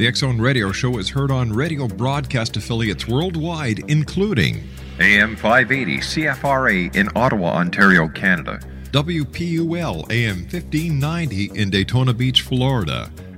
The X Zone Radio Show is heard on radio broadcast affiliates worldwide, including AM 580 CFRA in Ottawa, Ontario, Canada. WPUL AM 1590 in Daytona Beach, Florida,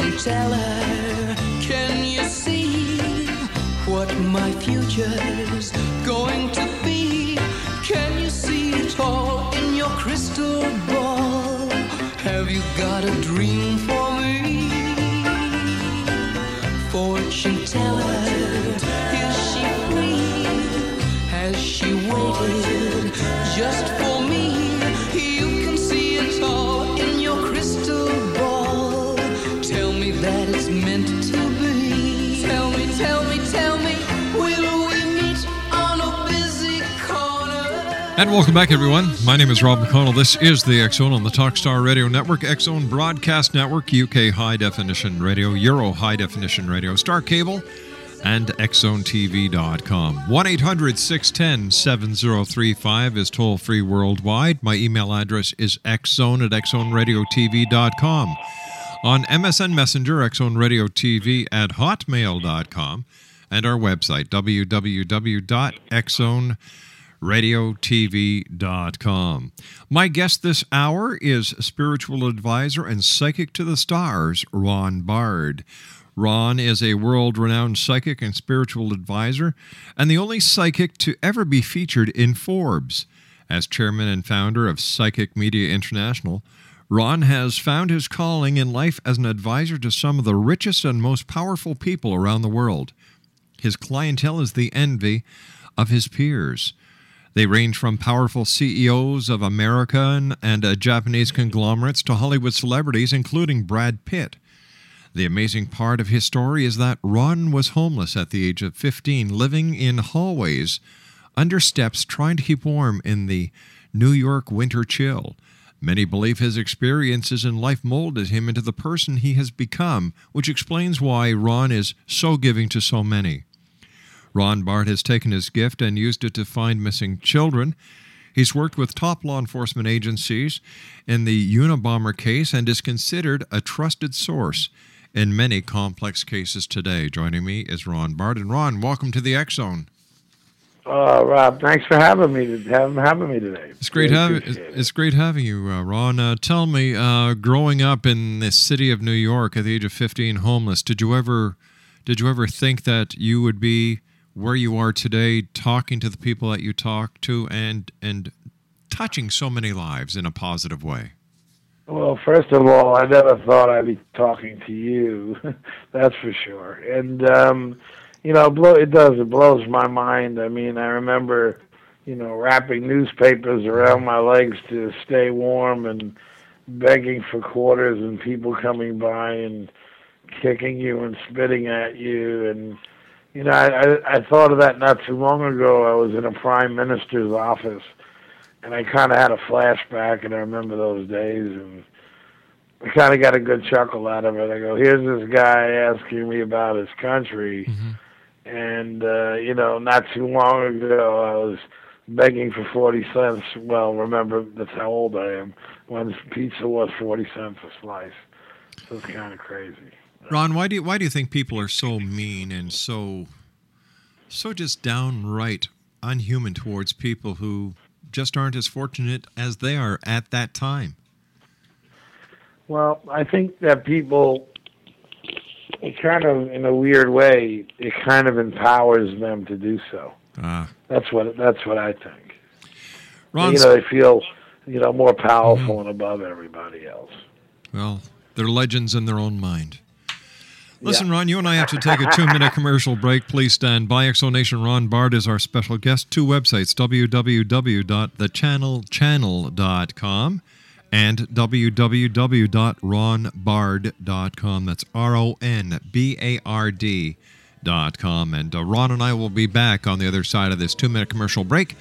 Fortune teller, can you see what my future's going to be? Can you see it all in your crystal ball? Have you got a dream for me? Fortune teller, is she free? Has she waited just And welcome back, everyone. My name is Rob McConnell. This is the Zone on the Talkstar Radio Network, Zone Broadcast Network, UK High Definition Radio, Euro High Definition Radio, Star Cable, and XZoneTV.com. 1 800 610 7035 is toll free worldwide. My email address is xzone at xzoneradiotv.com. On MSN Messenger, Xzone Radio TV at hotmail.com, and our website, www.xzone.com radiotv.com. My guest this hour is spiritual advisor and psychic to the stars, Ron Bard. Ron is a world renowned psychic and spiritual advisor, and the only psychic to ever be featured in Forbes. As chairman and founder of Psychic Media International, Ron has found his calling in life as an advisor to some of the richest and most powerful people around the world. His clientele is the envy of his peers. They range from powerful CEOs of American and uh, Japanese conglomerates to Hollywood celebrities, including Brad Pitt. The amazing part of his story is that Ron was homeless at the age of 15, living in hallways under steps, trying to keep warm in the New York winter chill. Many believe his experiences in life molded him into the person he has become, which explains why Ron is so giving to so many. Ron Bard has taken his gift and used it to find missing children. He's worked with top law enforcement agencies in the Unabomber case and is considered a trusted source in many complex cases today. Joining me is Ron Bard. And Ron, welcome to the X Zone. Uh, Rob, thanks for having me. Having having me today. It's great having it. it's great having you, uh, Ron. Uh, tell me, uh, growing up in the city of New York at the age of fifteen, homeless, did you ever did you ever think that you would be where you are today, talking to the people that you talk to, and and touching so many lives in a positive way? Well, first of all, I never thought I'd be talking to you. That's for sure. And um, you know, blow, it does. It blows my mind. I mean, I remember, you know, wrapping newspapers around my legs to stay warm and begging for quarters, and people coming by and kicking you and spitting at you. And you know, I, I, thought of that not too long ago. I was in a prime minister's office and I kind of had a flashback, and I remember those days, and I kind of got a good chuckle out of it. I go, "Here's this guy asking me about his country," and uh, you know, not too long ago, I was begging for forty cents. Well, remember that's how old I am. When pizza was forty cents a slice, so it's kind of crazy. Ron, why do you, why do you think people are so mean and so so just downright unhuman towards people who just aren't as fortunate as they are at that time? Well, I think that people, it kind of, in a weird way, it kind of empowers them to do so. Ah, That's what that's what I think. Ron, you know, they feel you know more powerful and above everybody else. well, they're legends in their own mind. Listen, Ron, you and I have to take a two minute commercial break. Please stand by. Exonation Ron Bard is our special guest. Two websites www.thechannelchannel.com and www.ronbard.com. That's R O N B A R D.com. And uh, Ron and I will be back on the other side of this two minute commercial break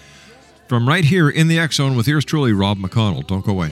from right here in the Zone with yours truly, Rob McConnell. Don't go away.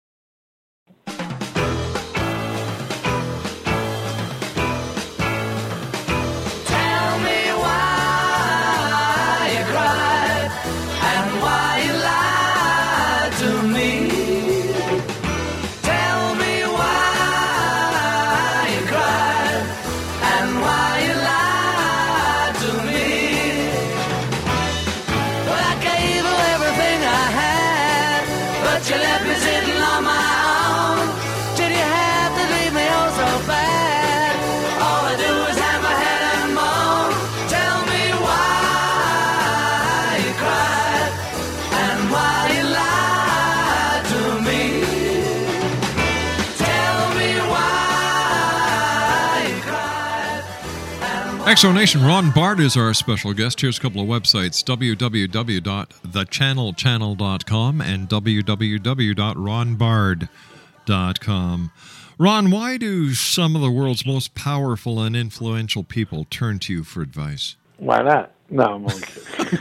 Exonation Ron Bard is our special guest. Here's a couple of websites www.thechannelchannel.com and www.ronbard.com. Ron, why do some of the world's most powerful and influential people turn to you for advice? Why not? No, I'm only kidding.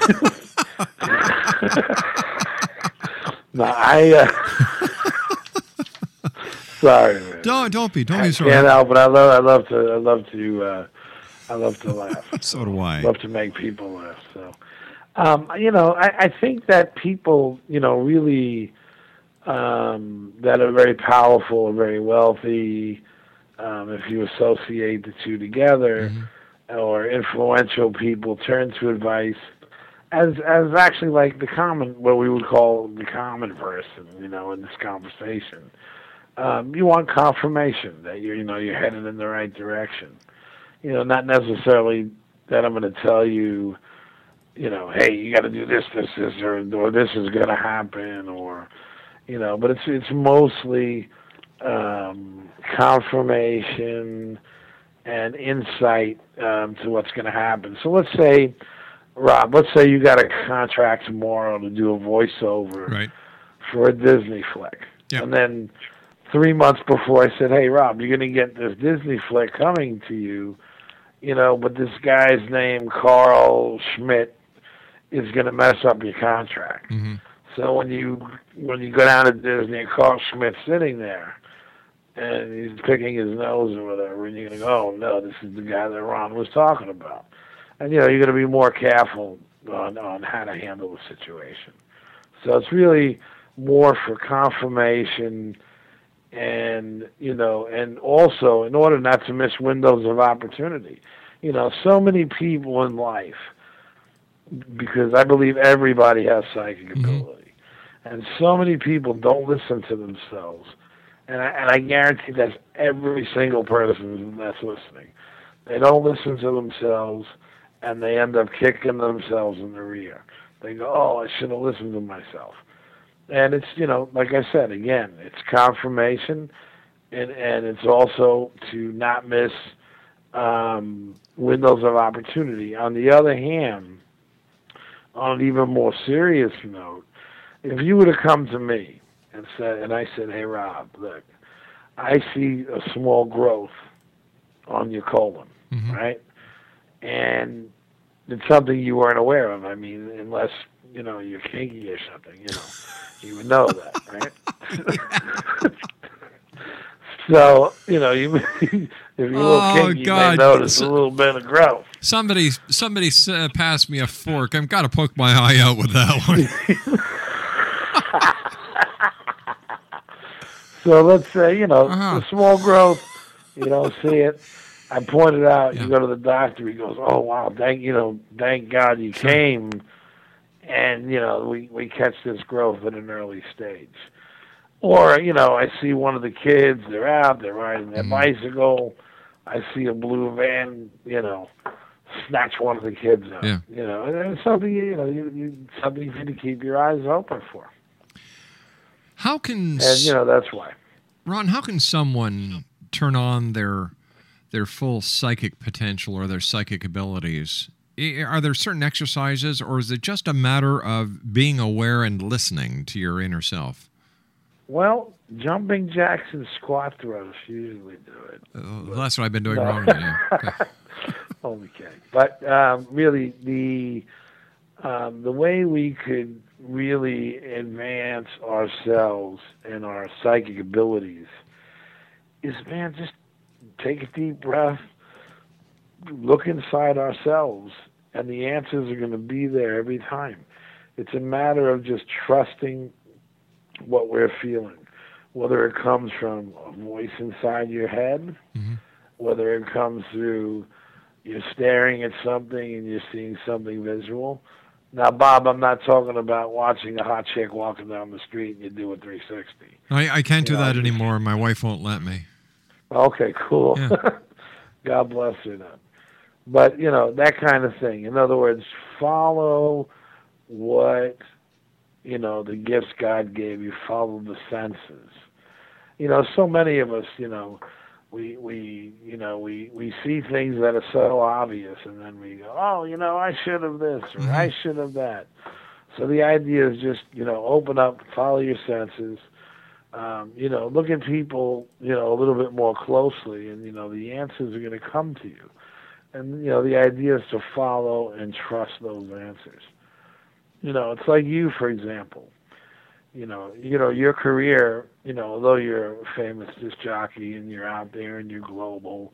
no, I. Uh, sorry, man. Don't, don't be. Don't be sorry. can't help it. I love. I love to. I love to. Uh, I love to laugh. So do I. love to make people laugh. So, um, you know, I, I think that people, you know, really um, that are very powerful or very wealthy. Um, if you associate the two together, or influential people turn to advice as as actually like the common what we would call the common person, you know, in this conversation. Um, you want confirmation that you're you know you're headed in the right direction. You know, not necessarily that I'm going to tell you, you know, hey, you got to do this, this, this, or, or this is going to happen, or you know, but it's it's mostly um, confirmation and insight um, to what's going to happen. So let's say, Rob, let's say you got a contract tomorrow to do a voiceover Right. for a Disney flick, Yep. and then three months before I said, "Hey, Rob, you're going to get this Disney flick coming to you," you know, but this guy's name Carl Schmidt is going to mess up your contract. Mm-hmm. So when you when you go down to Disney and Carl Schmidt's sitting there and he's picking his nose or whatever, and you're gonna go, oh no, this is the guy that Ron was talking about. And you know, you're gonna be more careful on on how to handle the situation. So it's really more for confirmation and you know, and also in order not to miss windows of opportunity. You know, so many people in life because I believe everybody has psychic mm-hmm. ability. And so many people don't listen to themselves. And I, and I guarantee that's every single person that's listening. They don't listen to themselves and they end up kicking themselves in the rear. They go, oh, I should have listened to myself. And it's, you know, like I said, again, it's confirmation and, and it's also to not miss um, windows of opportunity. On the other hand, on an even more serious note, if you would have come to me and said, and I said, "Hey, Rob, look, I see a small growth on your colon, right? And it's something you weren't aware of. I mean, unless you know you're kinky or something, you know, you would know that, right? so you know, you if you're a little Oh, kinky, you God. may notice So- a little bit of growth. Somebody, somebody uh, passed me a fork. I've got to poke my eye out with that one. So let's say, you know, Uh-huh. the small growth, you don't see it. I pointed out, you go to the doctor, he goes, Oh wow, thank you know, thank God you came and, you know, we, we catch this growth at an early stage. Or, you know, I see one of the kids, they're out, they're riding their mm-hmm. bicycle, I see a blue van, you know, snatch one of the kids up. Yeah. You know, and it's something you know, you, you something you to keep your eyes open for. How can And you know, that's why. Ron, how can someone turn on their their full psychic potential or their psychic abilities? Are there certain exercises, or is it just a matter of being aware and listening to your inner self? Well, jumping jacks and squat throws usually do it. Uh, that's what I've been doing No. wrong. Okay. Only kidding. But um, really, the um, the way we could really advance ourselves and our psychic abilities is, man, just take a deep breath, look inside ourselves, and the answers are going to be there every time. It's a matter of just trusting what we're feeling, whether it comes from a voice inside your head, mm-hmm. whether it comes through you're staring at something and you're seeing something visual. Now, Bob, I'm not talking about watching a hot chick walking down the street and you do a 360. I, I can't do know, that anymore. My wife won't let me. Okay, cool. Yeah. God bless her then. But, you know, that kind of thing. In other words, follow what, you know, the gifts God gave you, follow the senses. You know, so many of us, you know, we we you know, we we see things that are so obvious and then we go, "Oh, you know, I should have this or I should have that." So the idea is just, you know, open up, follow your senses um, you know, look at people, you know, a little bit more closely, and you know, the answers are going to come to you. And you know, the idea is to follow and trust those answers. You know, it's like you, for example. You know, you know your career. You know, although you're a famous disc jockey and you're out there and you're global,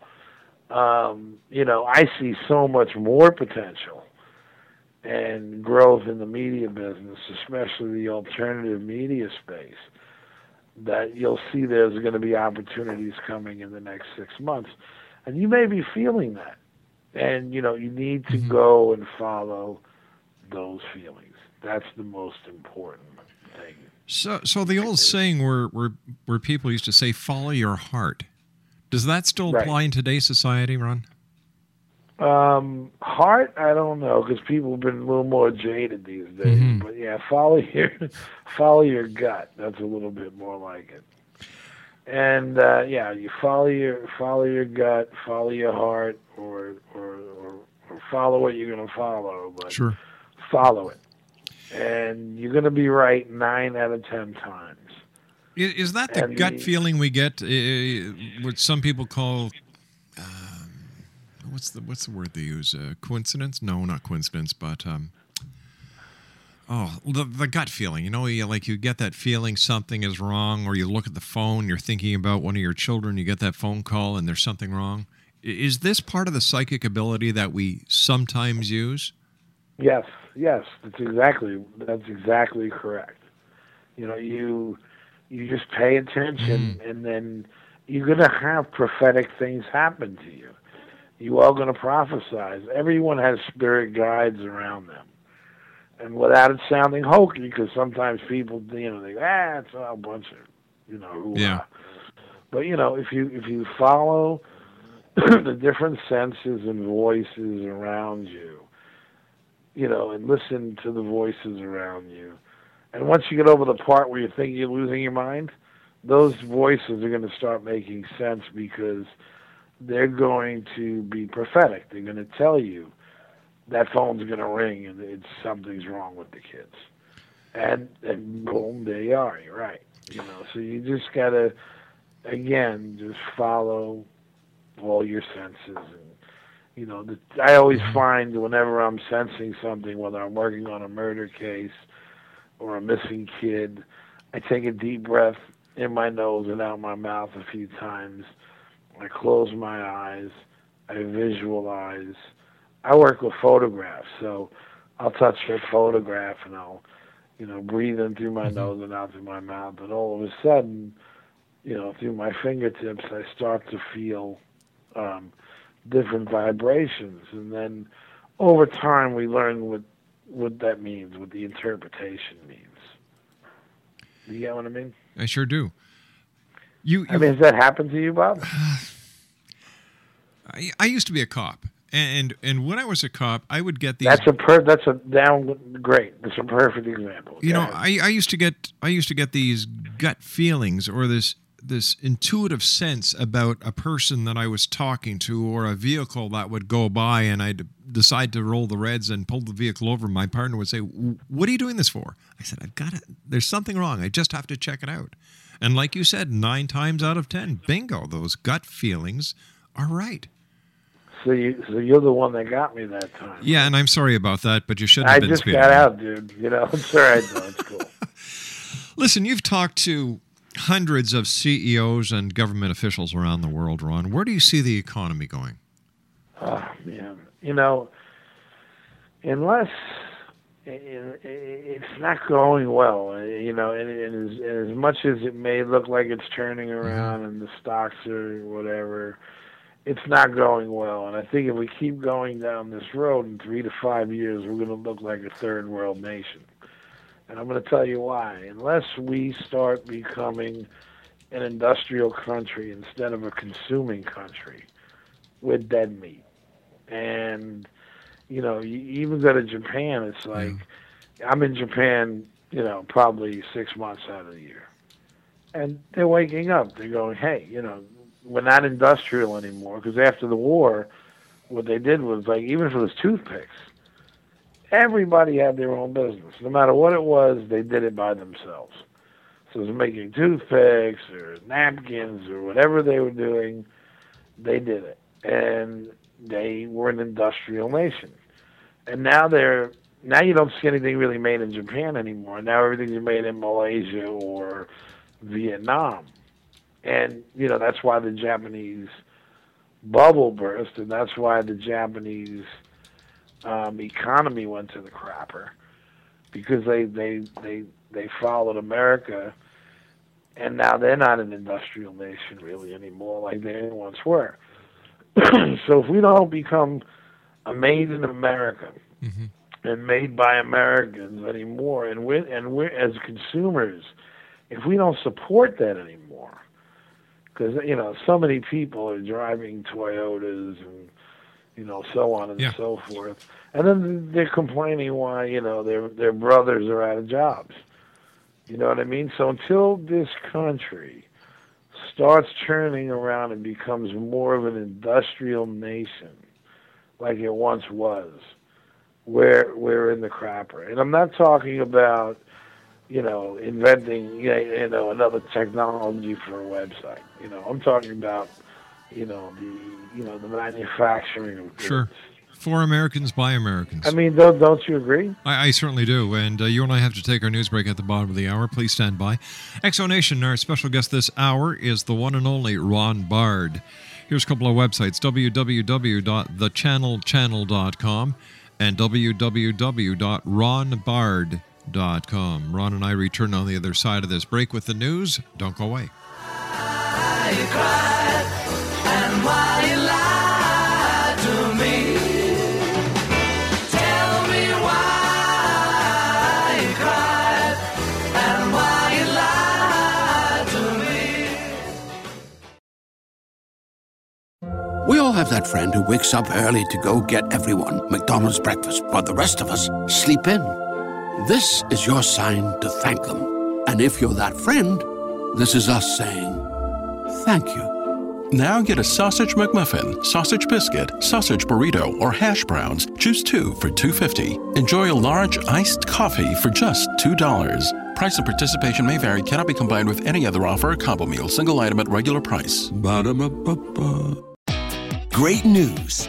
um, you know, I see so much more potential and growth in the media business, especially the alternative media space that you'll see there's going to be opportunities coming in the next six months, and you may be feeling that, and you know you need to go and follow those feelings. That's the most important thing. So, so the old saying where, where, where people used to say, follow your heart. Does that still Right. apply in today's society, Ron? Um, heart, I don't know because people have been a little more jaded these days. Mhm. But yeah, follow your follow your gut. That's a little bit more like it. And uh, yeah, you follow your follow your gut, follow your heart, or or or, or follow what you're going to follow. But Sure. follow it, and you're going to be right nine out of ten times. I- Is that the And gut the- feeling we get, uh, what some people call, um, what's the what's the word they use? Uh, coincidence? No, not coincidence, but um, oh, the the gut feeling. You know, you like you get that feeling something is wrong, or you look at the phone, you're thinking about one of your children, you get that phone call, and there's something wrong. Is this part of the psychic ability that we sometimes use? Yes, yes, that's exactly that's exactly correct. You know, you you just pay attention, mm-hmm. and then you're gonna have prophetic things happen to you. You are gonna prophesize. Everyone has spirit guides around them, and without it sounding hokey, because sometimes people, you know, they go, ah, it's all a bunch of, you know, hoo-ha." Yeah. But you know, if you if you follow the different senses and voices around you, you know, and listen to the voices around you. And once you get over the part where you think you're losing your mind, those voices are going to start making sense because they're going to be prophetic. They're going to tell you that phone's going to ring and it's something's wrong with the kids. And and boom, there you are. You're right. You know, so you just got to again just follow all your senses and you know, the, I always mm-hmm. find whenever I'm sensing something, whether I'm working on a murder case or a missing kid, I take a deep breath in my nose and out my mouth a few times. I close my eyes. I visualize. I work with photographs, so I'll touch a photograph and I'll, you know, breathe in through my nose and out through my mouth, and all of a sudden, you know, through my fingertips, I start to feel um, different vibrations, and then over time we learn what what that means, what the interpretation means. You get what I mean? I sure do. You, I mean, has that happened to you, Bob? I, I used to be a cop, and and when I was a cop, I would get these. That's a per. That's a down. Great. That's a perfect example. you know. I, I used to get I used to get these gut feelings or this this intuitive sense about a person that I was talking to or a vehicle that would go by, and I'd decide to roll the reds and pull the vehicle over. My partner would say, "What are you doing this for?" I said, "I've got it. There's something wrong. I just have to check it out." And like you said, nine times out of ten, bingo, those gut feelings are right. So you so you're the one that got me that time. Yeah, and I'm sorry about that, but you shouldn't have I just speeding. got out, dude. You know, it's all right though. It's cool. Listen, you've talked to hundreds of CEOs and government officials around the world, Ron. Where do you see the economy going? Oh man, you know, unless i- i- it's not going well, you know, and, and, as, and as much as it may look like it's turning mm-hmm. around and the stocks are whatever, it's not going well. And I think if we keep going down this road in three to five years, we're going to look like a third world nation. And I'm going to tell you why. Unless we start becoming an industrial country instead of a consuming country, we're dead meat. And, you know, you even go to Japan, it's like, I'm in Japan, you know, probably six months out of the year. And they're waking up. They're going, hey, you know, we're not industrial anymore. Because after the war, what they did was, like, even for was toothpicks, everybody had their own business. No matter what it was, they did it by themselves. So it was making toothpicks or napkins or whatever they were doing, they did it. And they were an industrial nation. And now they're now you don't see anything really made in Japan anymore. Now everything's made in Malaysia or Vietnam. And, you know, that's why the Japanese bubble burst and that's why the Japanese um, economy went to the crapper because they they they they followed America and now they're not an industrial nation really anymore like they once were. so if we don't become a made in America and made by Americans anymore, and we and we're as consumers, if we don't support that anymore, because you know so many people are driving Toyotas and you know so on and Yeah. so forth, and then they're complaining why you know their their brothers are out of jobs. You know what I mean? So until this country starts turning around and becomes more of an industrial nation, like it once was, we're we're in the crapper. And I'm not talking about, you know, inventing you know, another technology for a website. You know, I'm talking about, you know, the you know the manufacturing of goods. Sure. For Americans by Americans. I mean, don't, don't you agree? I, I certainly do. And uh, you and I have to take our news break at the bottom of the hour. Please stand by. Exonation, our special guest this hour is the one and only Ron Bard. Here's a couple of websites www.thechannelchannel.com and www.ronbard.com. Ron and I return on the other side of this break with the news. Don't go away. We all have that friend who wakes up early to go get everyone McDonald's breakfast, while the rest of us sleep in. This is your sign to thank them. And if you're that friend, this is us saying thank you. Now get a sausage McMuffin, sausage biscuit, sausage burrito, or hash browns. Choose two for $2.50. Enjoy a large iced coffee for just $2. Price and participation may vary, cannot be combined with any other offer or combo meal, single item at regular price. Ba-da-ba-ba-ba. Great news!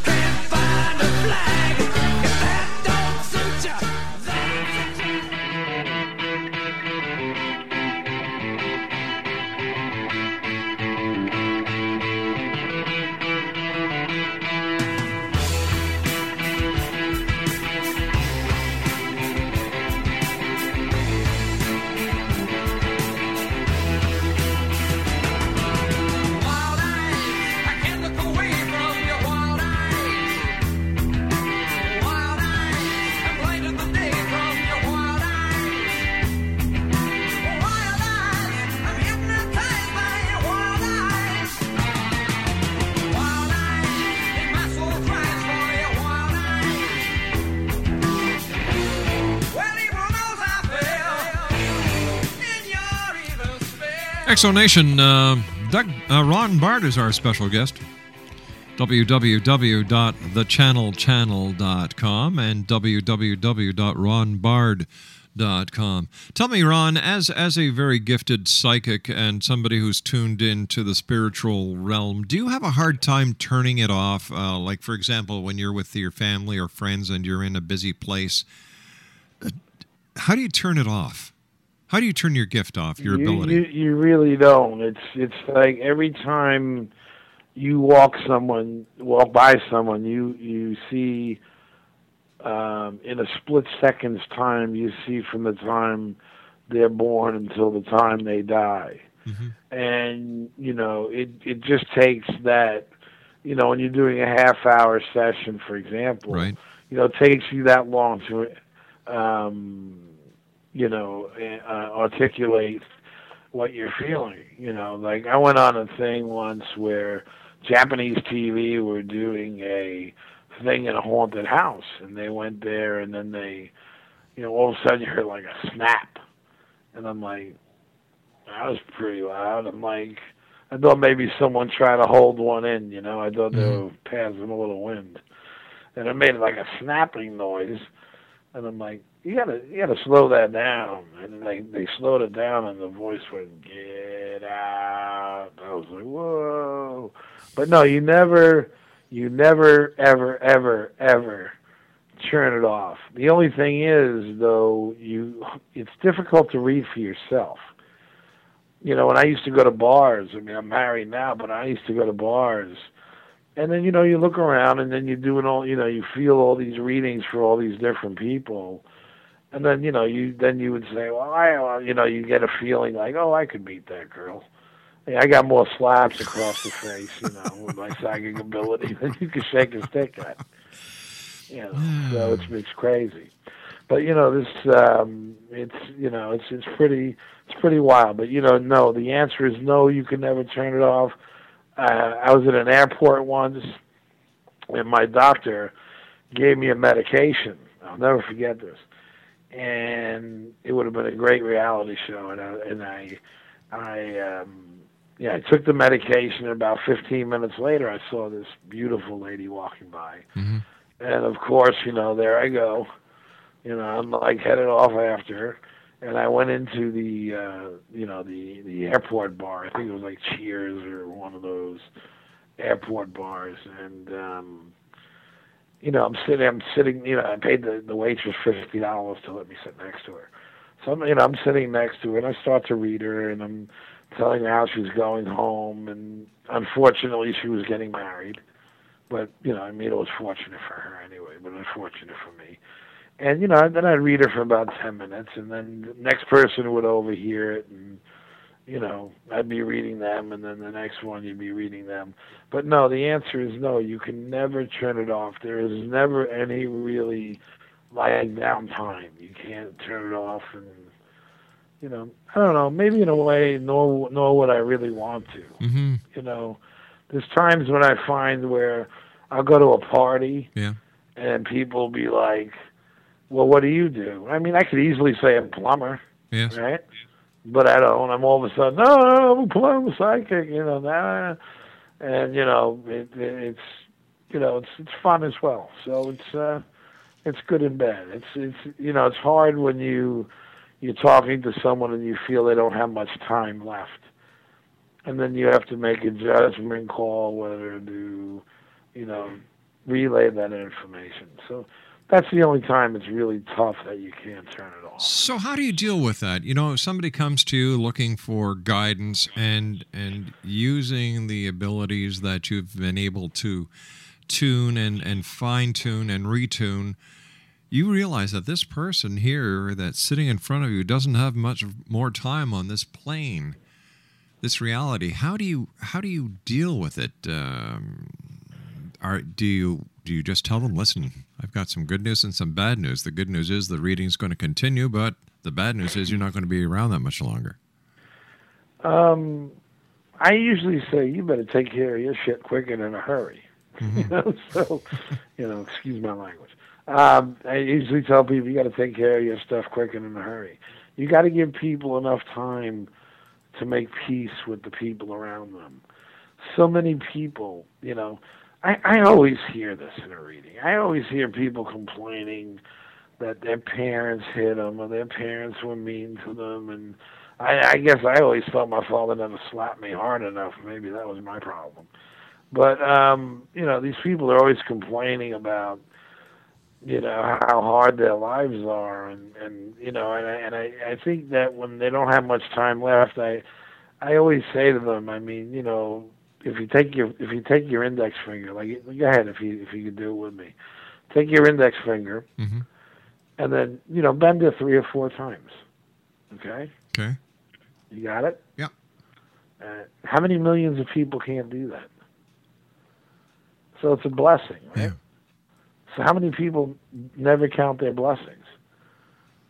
www.xzoneradiotv.com. Exonation, uh, Doug, uh, Ron Bard is our special guest. www.thechannelchannel.com and www.ronbard.com. Tell me, Ron, as as a very gifted psychic and somebody who's tuned into the spiritual realm, do you have a hard time turning it off? Uh, like, for example, when you're with your family or friends and you're in a busy place, uh, how do you turn it off? How do you turn your gift off, your you, ability? You, you really don't. It's it's like every time you walk someone, walk by someone, you you see um, in a split second's time, you see from the time they're born until the time they die, and you know it it just takes that you know, when you're doing a half hour session, for example, Right. you know, it takes you that long to, um, you know, uh, articulate what you're feeling. You know, like I went on a thing once where Japanese TV were doing a thing in a haunted house, and they went there, and then they, you know, all of a sudden you heard like a snap, and I'm like, that was pretty loud. I'm like, I thought maybe someone tried to hold one in. You know, I thought they were passing a little wind, and it made like a snapping noise, and I'm like, you gotta you gotta slow that down. And they they slowed it down, and the voice went, get out. I was like, whoa. But no, you never, you never, ever, ever, ever turn it off. The only thing is, though, you it's difficult to read for yourself. You know, when I used to go to bars, I mean, I'm married now, but I used to go to bars, and then you know, you look around, and then you're doing all, you know, you feel all these readings for all these different people, and then you know, you then you would say, well, I, you know, you get a feeling like, oh, I could beat that girl. Yeah, I got more slaps across the face, you know, with my psychic ability than you can shake a stick at. You know, so it's it's crazy. But you know, this um it's you know, it's it's pretty it's pretty wild. But you know, no, the answer is no, you can never turn it off. Uh I was at an airport once and my doctor gave me a medication. I'll never forget this. And it would have been a great reality show and I and I I um yeah, I took the medication and about 15 minutes later I saw this beautiful lady walking by. Mhm. And of course, you know, there I go. You know, I'm like headed off after her. And I went into the uh you know, the the airport bar. I think it was like Cheers or one of those airport bars and um you know, I'm sitting I'm sitting you know, I paid the, the waitress fifty dollars to let me sit next to her. So I'm you know, I'm sitting next to her and I start to read her and I'm telling her how she's going home and unfortunately she was getting married. But, you know, I mean it was fortunate for her anyway, but unfortunate for me. And, you know, then I'd read her for about ten minutes and then the next person would overhear it and you know, I'd be reading them and then the next one you'd be reading them. But no, the answer is no, you can never turn it off. There is never any really lying down time. You can't turn it off and you know, I don't know, maybe in a way nor nor would I really want to. Mm-hmm. You know, there's times when I find where I'll go to a party Yeah. and people be like, "Well, what do you do?" I mean, I could easily say I'm a plumber, Yes. right? But I don't. I'm all of a sudden, no, no, I'm a plumber, psychic, you know, nah. and you know, it, it's you know, it's it's fun as well. So it's uh, it's good and bad. It's it's you know, it's hard when you you're talking to someone and you feel they don't have much time left, and then you have to make a judgment call whether to, you know, relay that information. So that's the only time it's really tough that you can't turn it off. So how do you deal with that? You know, if somebody comes to you looking for guidance and and using the abilities that you've been able to tune and and fine tune and retune, you realize that this person here that's sitting in front of you doesn't have much more time on this plane, this reality. How do you how do you deal with it? Um, are do you do you just tell them, listen, I've got some good news and some bad news. The good news is the reading's going to continue, but the bad news is you're not going to be around that much longer. Um, I usually say you better take care of your shit quick and in a hurry. You know, so you know, excuse my language. Um, I usually tell people you got to take care of your stuff quick and in a hurry. You got to give people enough time to make peace with the people around them. So many people, you know, I, I always hear this in a reading. I always hear people complaining that their parents hit them or their parents were mean to them, and I, I guess I always thought my father never slapped me hard enough. Maybe that was my problem. But um, you know, these people are always complaining about you know how hard their lives are, and and you know, and I, and I I think that when they don't have much time left, I I always say to them, I mean, you know, if you take your if you take your index finger, like go ahead if you if you could do it with me, take your index finger, Mhm. and then you know bend it three or four times. Okay, Okay. you got it. Yeah. Uh, how many millions of people can't do that? So it's a blessing, right? So how many people never count their blessings?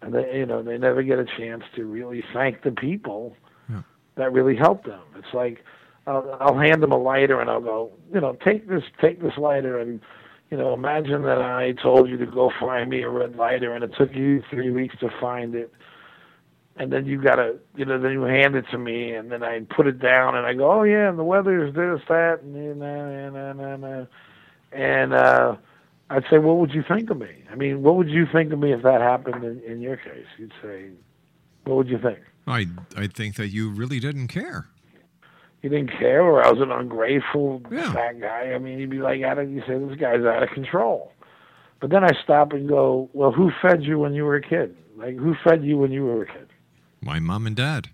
And they, you know, they never get a chance to really thank the people Yeah. that really helped them. It's like I'll, I'll hand them a lighter and I'll go, you know, take this, take this lighter, and you know, imagine that I told you to go find me a red lighter, and it took you three weeks to find it, and then you gotta, you know, then you hand it to me, and then I put it down, and I go, oh yeah, and the weather is this, that, and and and, and, and, and uh, I'd say, what would you think of me? I mean, what would you think of me if that happened in, in your case? You'd say, what would you think? I I think that you really didn't care. You didn't care, or I was an ungrateful fat guy. I mean, he'd be like, out of, you say, this guy's out of control. But then I stop and go, well, who fed you when you were a kid? Like, who fed you when you were a kid? My mom and dad.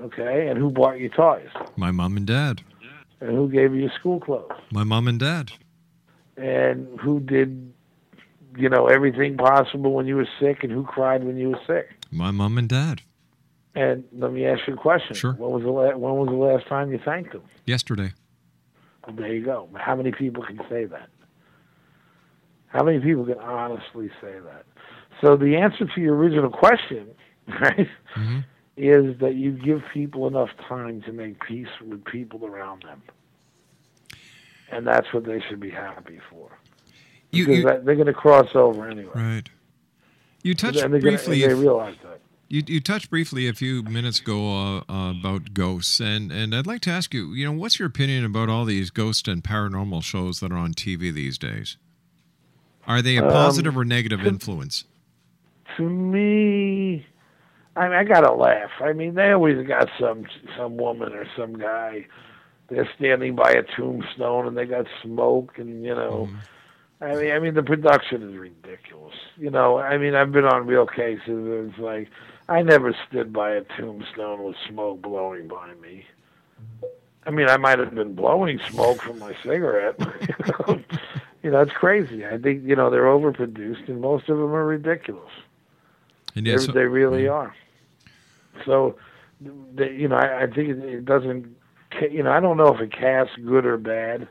Okay, and who bought you toys? My mom and dad. And who gave you school clothes? My mom and dad. And who did, you know, everything possible when you were sick? And who cried when you were sick? My mom and dad. And let me ask you a question. Sure. When was the la- when was the last time you thanked them? Yesterday. Well, there you go. How many people can say that? How many people can honestly say that? So the answer to your original question, right, mm-hmm. is that you give people enough time to make peace with people around them, and that's what they should be happy for. You- because you- they're going to cross over anyway. Right. You touched gonna- briefly. and they realize that. You, you touched briefly a few minutes ago uh, uh, about ghosts, and, and I'd like to ask you, you know, what's your opinion about all these ghost and paranormal shows that are on TV these days? Are they a Um, positive or negative influence? to me, I mean, I gotta laugh. I mean, they always got some some woman or some guy. They're standing by a tombstone and they got smoke and you know. I mean, I mean, the production is ridiculous. You know, I mean, I've been on real cases. And it's like I never stood by a tombstone with smoke blowing by me. I mean, I might have been blowing smoke from my cigarette. you know, you know, it's crazy. I think you know they're overproduced, and most of them are ridiculous. And yes, they really are. So, they, you know, I, I think it, it doesn't. ca- You know, I don't know if it casts good or bad.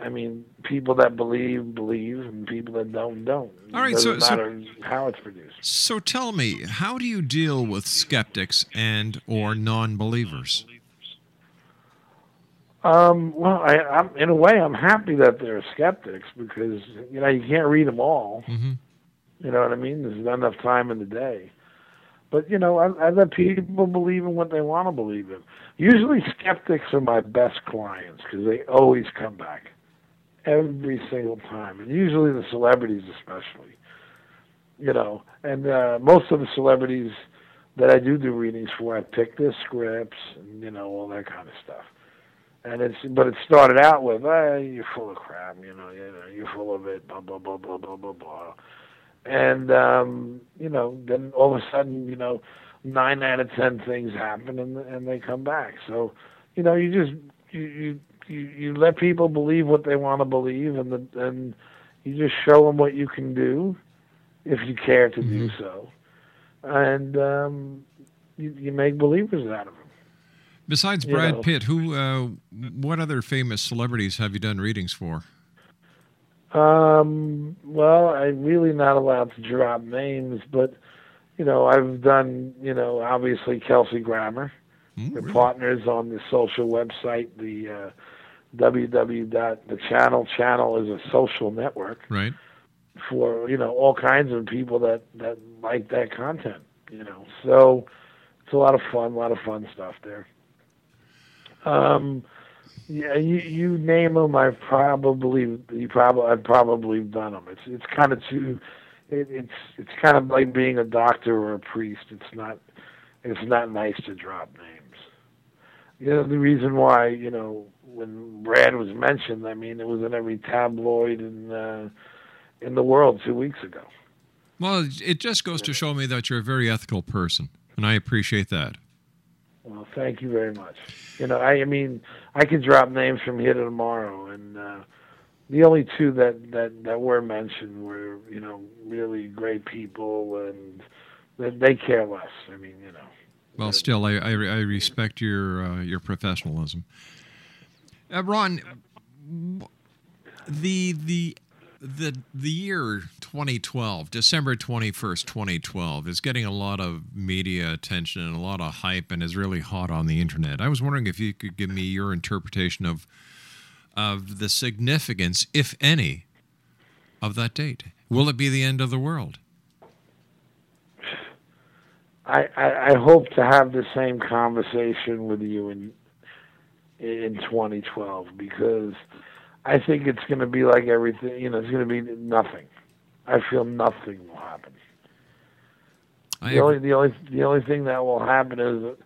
I mean, people that believe believe, and people that don't don't. All right, it so- doesn't so- matter how it's produced. So tell me, how do you deal with skeptics and or non-believers? Um, well, I, I'm in a way, I'm happy that they're skeptics because you know you can't read them all. Mm-hmm. You know what I mean? There's not enough time in the day. But you know, I, I let people believe in what they want to believe in. Usually, skeptics are my best clients because they always come back every single time, and usually the celebrities, especially. You know, and uh, most of the celebrities that I do do readings for, I pick their scripts and you know all that kind of stuff. And it's but it started out with, ah, you're full of crap, you know, you know, you're full of it, blah blah blah blah blah blah blah. And um, you know, then all of a sudden, you know, nine out of ten things happen and and they come back. So, you know, you just you you you, you let people believe what they want to believe, and the, and you just show them what you can do, if you care to do so, and um, you, you make believers out of them. Besides You Brad know. Pitt, who, uh, what other famous celebrities have you done readings for? Um, well, I'm really not allowed to drop names, but you know, I've done, you know, obviously Kelsey Grammer. We're partners on the social website, the uh, www. The channel channel is a social network Right. for you know all kinds of people that that like that content. You know, so it's a lot of fun, a lot of fun stuff there. Um, yeah, you you name them, I've probably you probably I've probably done them. It's it's kind of too, it, it's it's kind of like being a doctor or a priest. It's not it's not nice to drop names. You know the reason why you know when Brad was mentioned, I mean it was in every tabloid in uh, in the world two weeks ago. Well, it- just goes to show me that you're a very ethical person, and I appreciate that. Well, thank you very much. You know, I, I mean, I could drop names from here to tomorrow, and uh, the only two that, that that were mentioned were, you know, really great people, and they, they care less. I mean, you know, Well, still, I, I, I respect your uh, your professionalism. Uh, Ron, the the the the year 2012, December 21st, 2012 is getting a lot of media attention and a lot of hype and is really hot on the internet. I was wondering if you could give me your interpretation of of the significance, if any, of that date. Will it be the end of the world? I, I, hope to have the same conversation with you in in 2012 because I think it's going to be like everything. You know, it's going to be nothing. I feel nothing will happen. I the only the only the only thing that will happen is,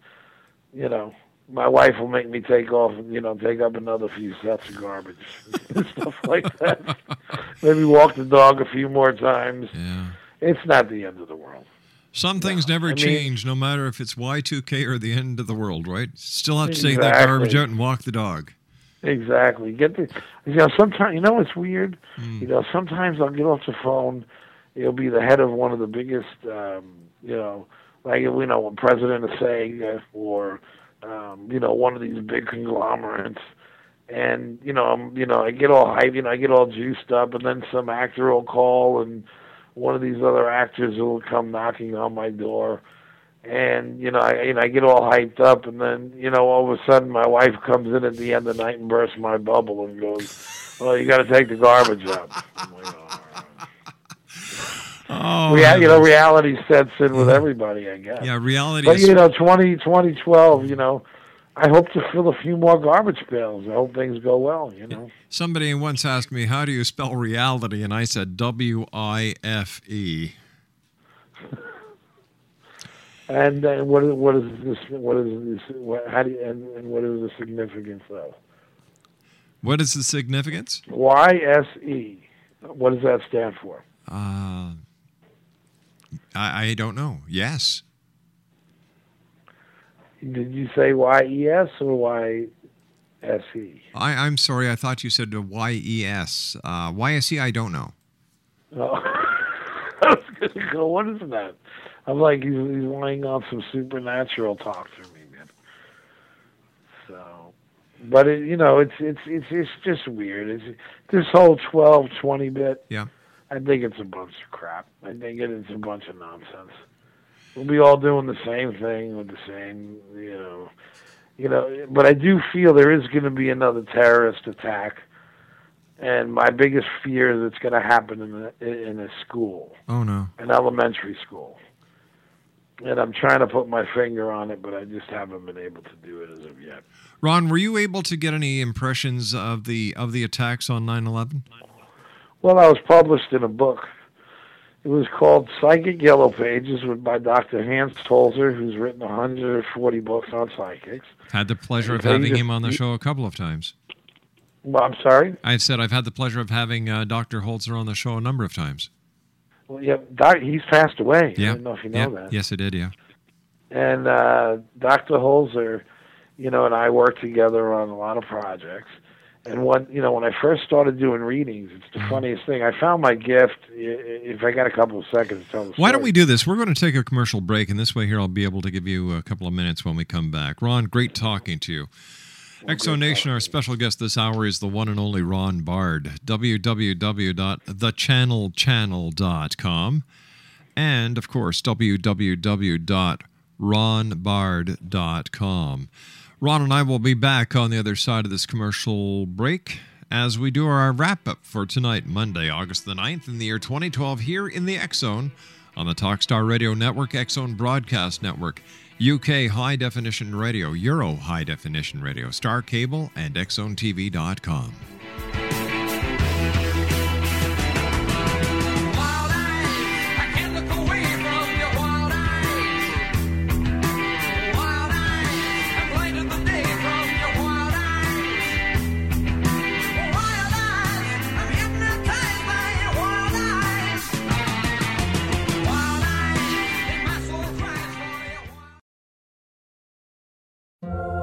you know, my wife will make me take off, and you know, take up another few sets of garbage and stuff like that. Maybe walk the dog a few more times. Yeah. It's not the end of the world. Some things never I mean- change, no matter if it's Y2K or the end of the world, right? Still have to take that garbage out and walk the dog. Exactly. Get the you know sometimes you know it's weird. Hmm. You know sometimes I'll get off the phone. It'll be the head of one of the biggest, um, you know, like you know, a president is saying, or um, you know one of these big conglomerates. And you know, I'm, you know, I get all hyped, you know, I get all juiced up, and then some actor will call, and one of these other actors will come knocking on my door, and you know, I you know, I get all hyped up, and then you know, all of a sudden, my wife comes in at the end of the night and bursts my bubble and goes, "Well, you got to take the garbage out." Like, "Oh." Oh, Rea- you know, reality sets in with mm-hmm. everybody, I guess. Yeah, reality But you know, 20, 2012, you know, I hope to fill a few more garbage pails. I hope things go well. You know. Somebody once asked me, How do you spell reality? And I said, W I F E. And uh, what is what is this? What is this? What, how do you, and, and what is the significance of What is the significance? Y S E? What does that stand for? Uh, I, I don't know. Yes. Did you say Y E S or Y S E? I, I'm sorry. I thought you said Y E S. Uh, Y S E, I don't know. Oh, I was gonna go. What is that? I'm like he's he's laying on some supernatural talk to me, man. So, but it, you know, it's it's it's it's just weird. It's this whole 12, 20 bit. Yeah. I think it's a bunch of crap. I think it is a bunch of nonsense. We'll be all doing the same thing with the same, you know, you know. But I do feel there is going to be another terrorist attack, and my biggest fear is it's going to happen in a in a school, Oh, no. an elementary school. And I'm trying to put my finger on it, but I just haven't been able to do it as of yet. Ron, were you able to get any impressions of the of the attacks on 9 11? Well, I was published in a book. It was called Psychic Yellow Pages with by Dr. Hans Holzer, who's written 140 books on psychics. Had the pleasure of having just- him on the show a couple of times. Well, I'm sorry. I said I've had the pleasure of having uh, Dr. Holzer on the show a number of times. Well, yeah, doc, he's passed away. Yeah. I don't know if you know yeah. that. Yes, I did, yeah. And uh, Dr. Holzer, you know, and I worked together on a lot of projects. And when you know, when I first started doing readings, it's Mm-hmm. the funniest thing. I found my gift. If I got a couple of seconds to tell the Why don't we do this? We're going to take a commercial break, and this way here I'll be able to give you a couple of minutes when we come back. Ron, great talking to you. X Nation, our special guest this hour is the one and only Ron Bard. www.thechannelchannel.com and, of course, www.ronbard.com. Ron and I will be back on the other side of this commercial break as we do our wrap up for tonight, Monday, August the 9th, in the year 2012, here in the Zone on the Talkstar Radio Network, Zone Broadcast Network, UK High Definition Radio, Euro High Definition Radio, Star Cable, and XZoneTV.com.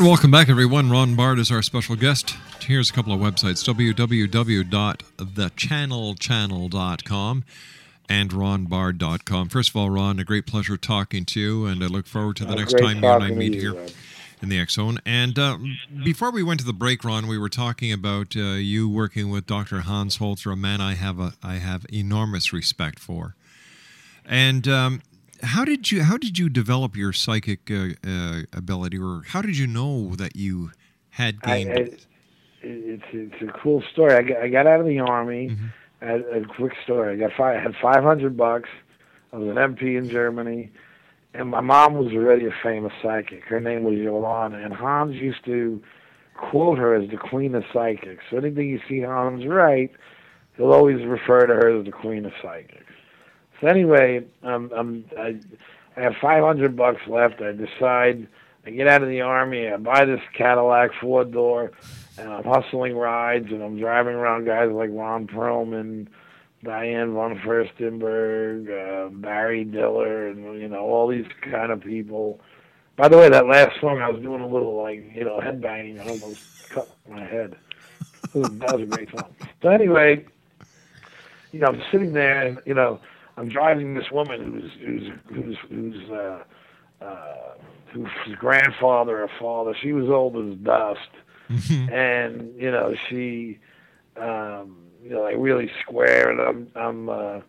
And welcome back, everyone. Ron Bard is our special guest. Here's a couple of websites www.thechannelchannel.com and ronbard.com. First of all, Ron, a great pleasure talking to you, and I look forward to the Uh, next time you and I meet you, here in the X Zone. And uh, before we went to the break, Ron, we were talking about uh, you working with Dr. Hans Holzer, a man I have a I have enormous respect for. And um, how did you how did you develop your psychic uh, uh, ability, or how did you know that you had gained? I, it- it's it's a cool story. I got, I got out of the army. Mm-hmm. I a quick story. I got five, I had five hundred bucks. I was an MP in Germany, and my mom was already a famous psychic. Her name was Yolanda, and Hans used to quote her as the queen of psychics. So anything you see Hans write, he'll always refer to her as the queen of psychics. So anyway, um, um, I, I have 500 bucks left. I decide I get out of the army. I buy this Cadillac four door, and I'm hustling rides, and I'm driving around guys like Ron Perlman, Diane von Furstenberg, uh, Barry Diller, and you know all these kind of people. By the way, that last song I was doing a little like you know headbanging. I almost cut my head. That was a great song. So anyway, you know, I'm sitting there, and you know, I'm driving this woman who's who's who's who's uh, uh, whose grandfather or father. She was old as dust, and you know, she, um, you know, like really square, and I'm I'm. Uh,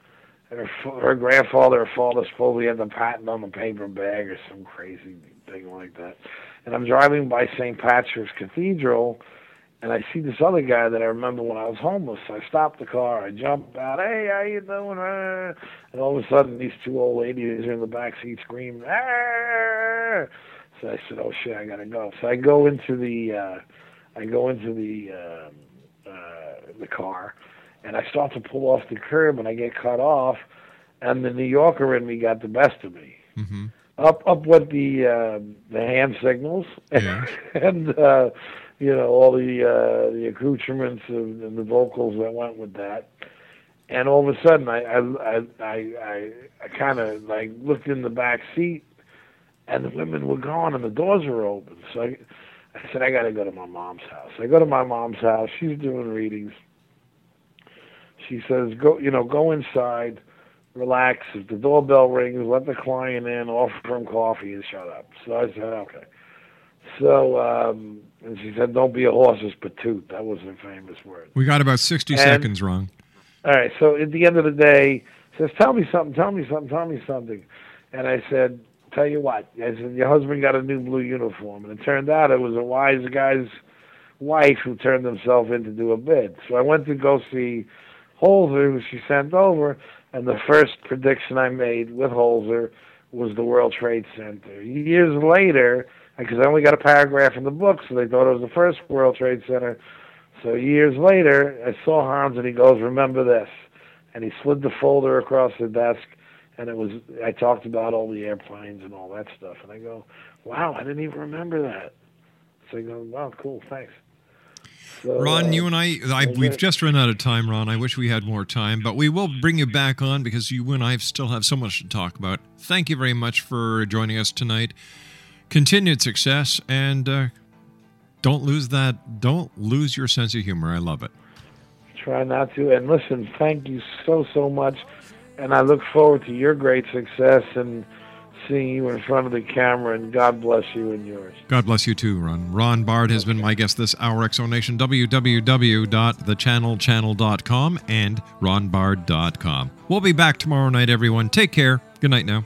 her, her grandfather or father supposedly had the patent on the paper bag or some crazy thing like that. And I'm driving by St. Patrick's Cathedral, and I see this other guy that I remember when I was homeless. I stop the car, I jump out, hey, how you doing? Uh, And all of a sudden, these two old ladies are in the back seat screaming, ah! So I said, oh shit, I gotta go. So I go into the, uh, I go into the, um uh, the car, and I start to pull off the curb, and I get cut off, and the New Yorker in me got the best of me. Mm-hmm. Up, up with the uh, the hand signals, Yeah. and uh, you know all the uh, the accoutrements of, and the vocals that went with that. And all of a sudden, I I I I, I, I kind of like looked in the back seat, and the women were gone, and the doors were open. So I, I said, I got to go to my mom's house. I go to my mom's house. She's doing readings. She says, go, you know, go inside, relax. If the doorbell rings, let the client in, offer him coffee, and shut up. So I said, okay. So, um, and she said, don't be a horse's patoot. That was her famous word. We got about 60 And- seconds, wrong. All right. So at the end of the day, says, "Tell me something. Tell me something. Tell me something." And I said, "Tell you what." I said, "Your husband got a new blue uniform," and it turned out it was a wise guy's wife who turned himself in to do a bid. So I went to go see Holzer, who she sent over, and the first prediction I made with Holzer was the World Trade Center. Years later, because I only got a paragraph in the book, so they thought it was the first World Trade Center. So years later, I saw Hans, and he goes, "Remember this," and he slid the folder across the desk, and it was I talked about all the airplanes and all that stuff, and I go, "Wow, I didn't even remember that." So I go, "Wow, cool, thanks." So, Ron, uh, you and I, I we've just run out of time, Ron. I wish we had more time, but we will bring you back on because you and I still have so much to talk about. Thank you very much for joining us tonight. Continued success, and uh, don't lose that. Don't lose your sense of humor. I love it. try not to. And listen, thank you so so much, and I look forward to your great success and seeing you in front of the camera. And God bless you and yours. God bless you too, Ron. Ron Bard has been my guest this hour, X-Nation, www.thechannelchannel.com and ronbard.com. We'll be back tomorrow night, everyone. Take care. Good night now.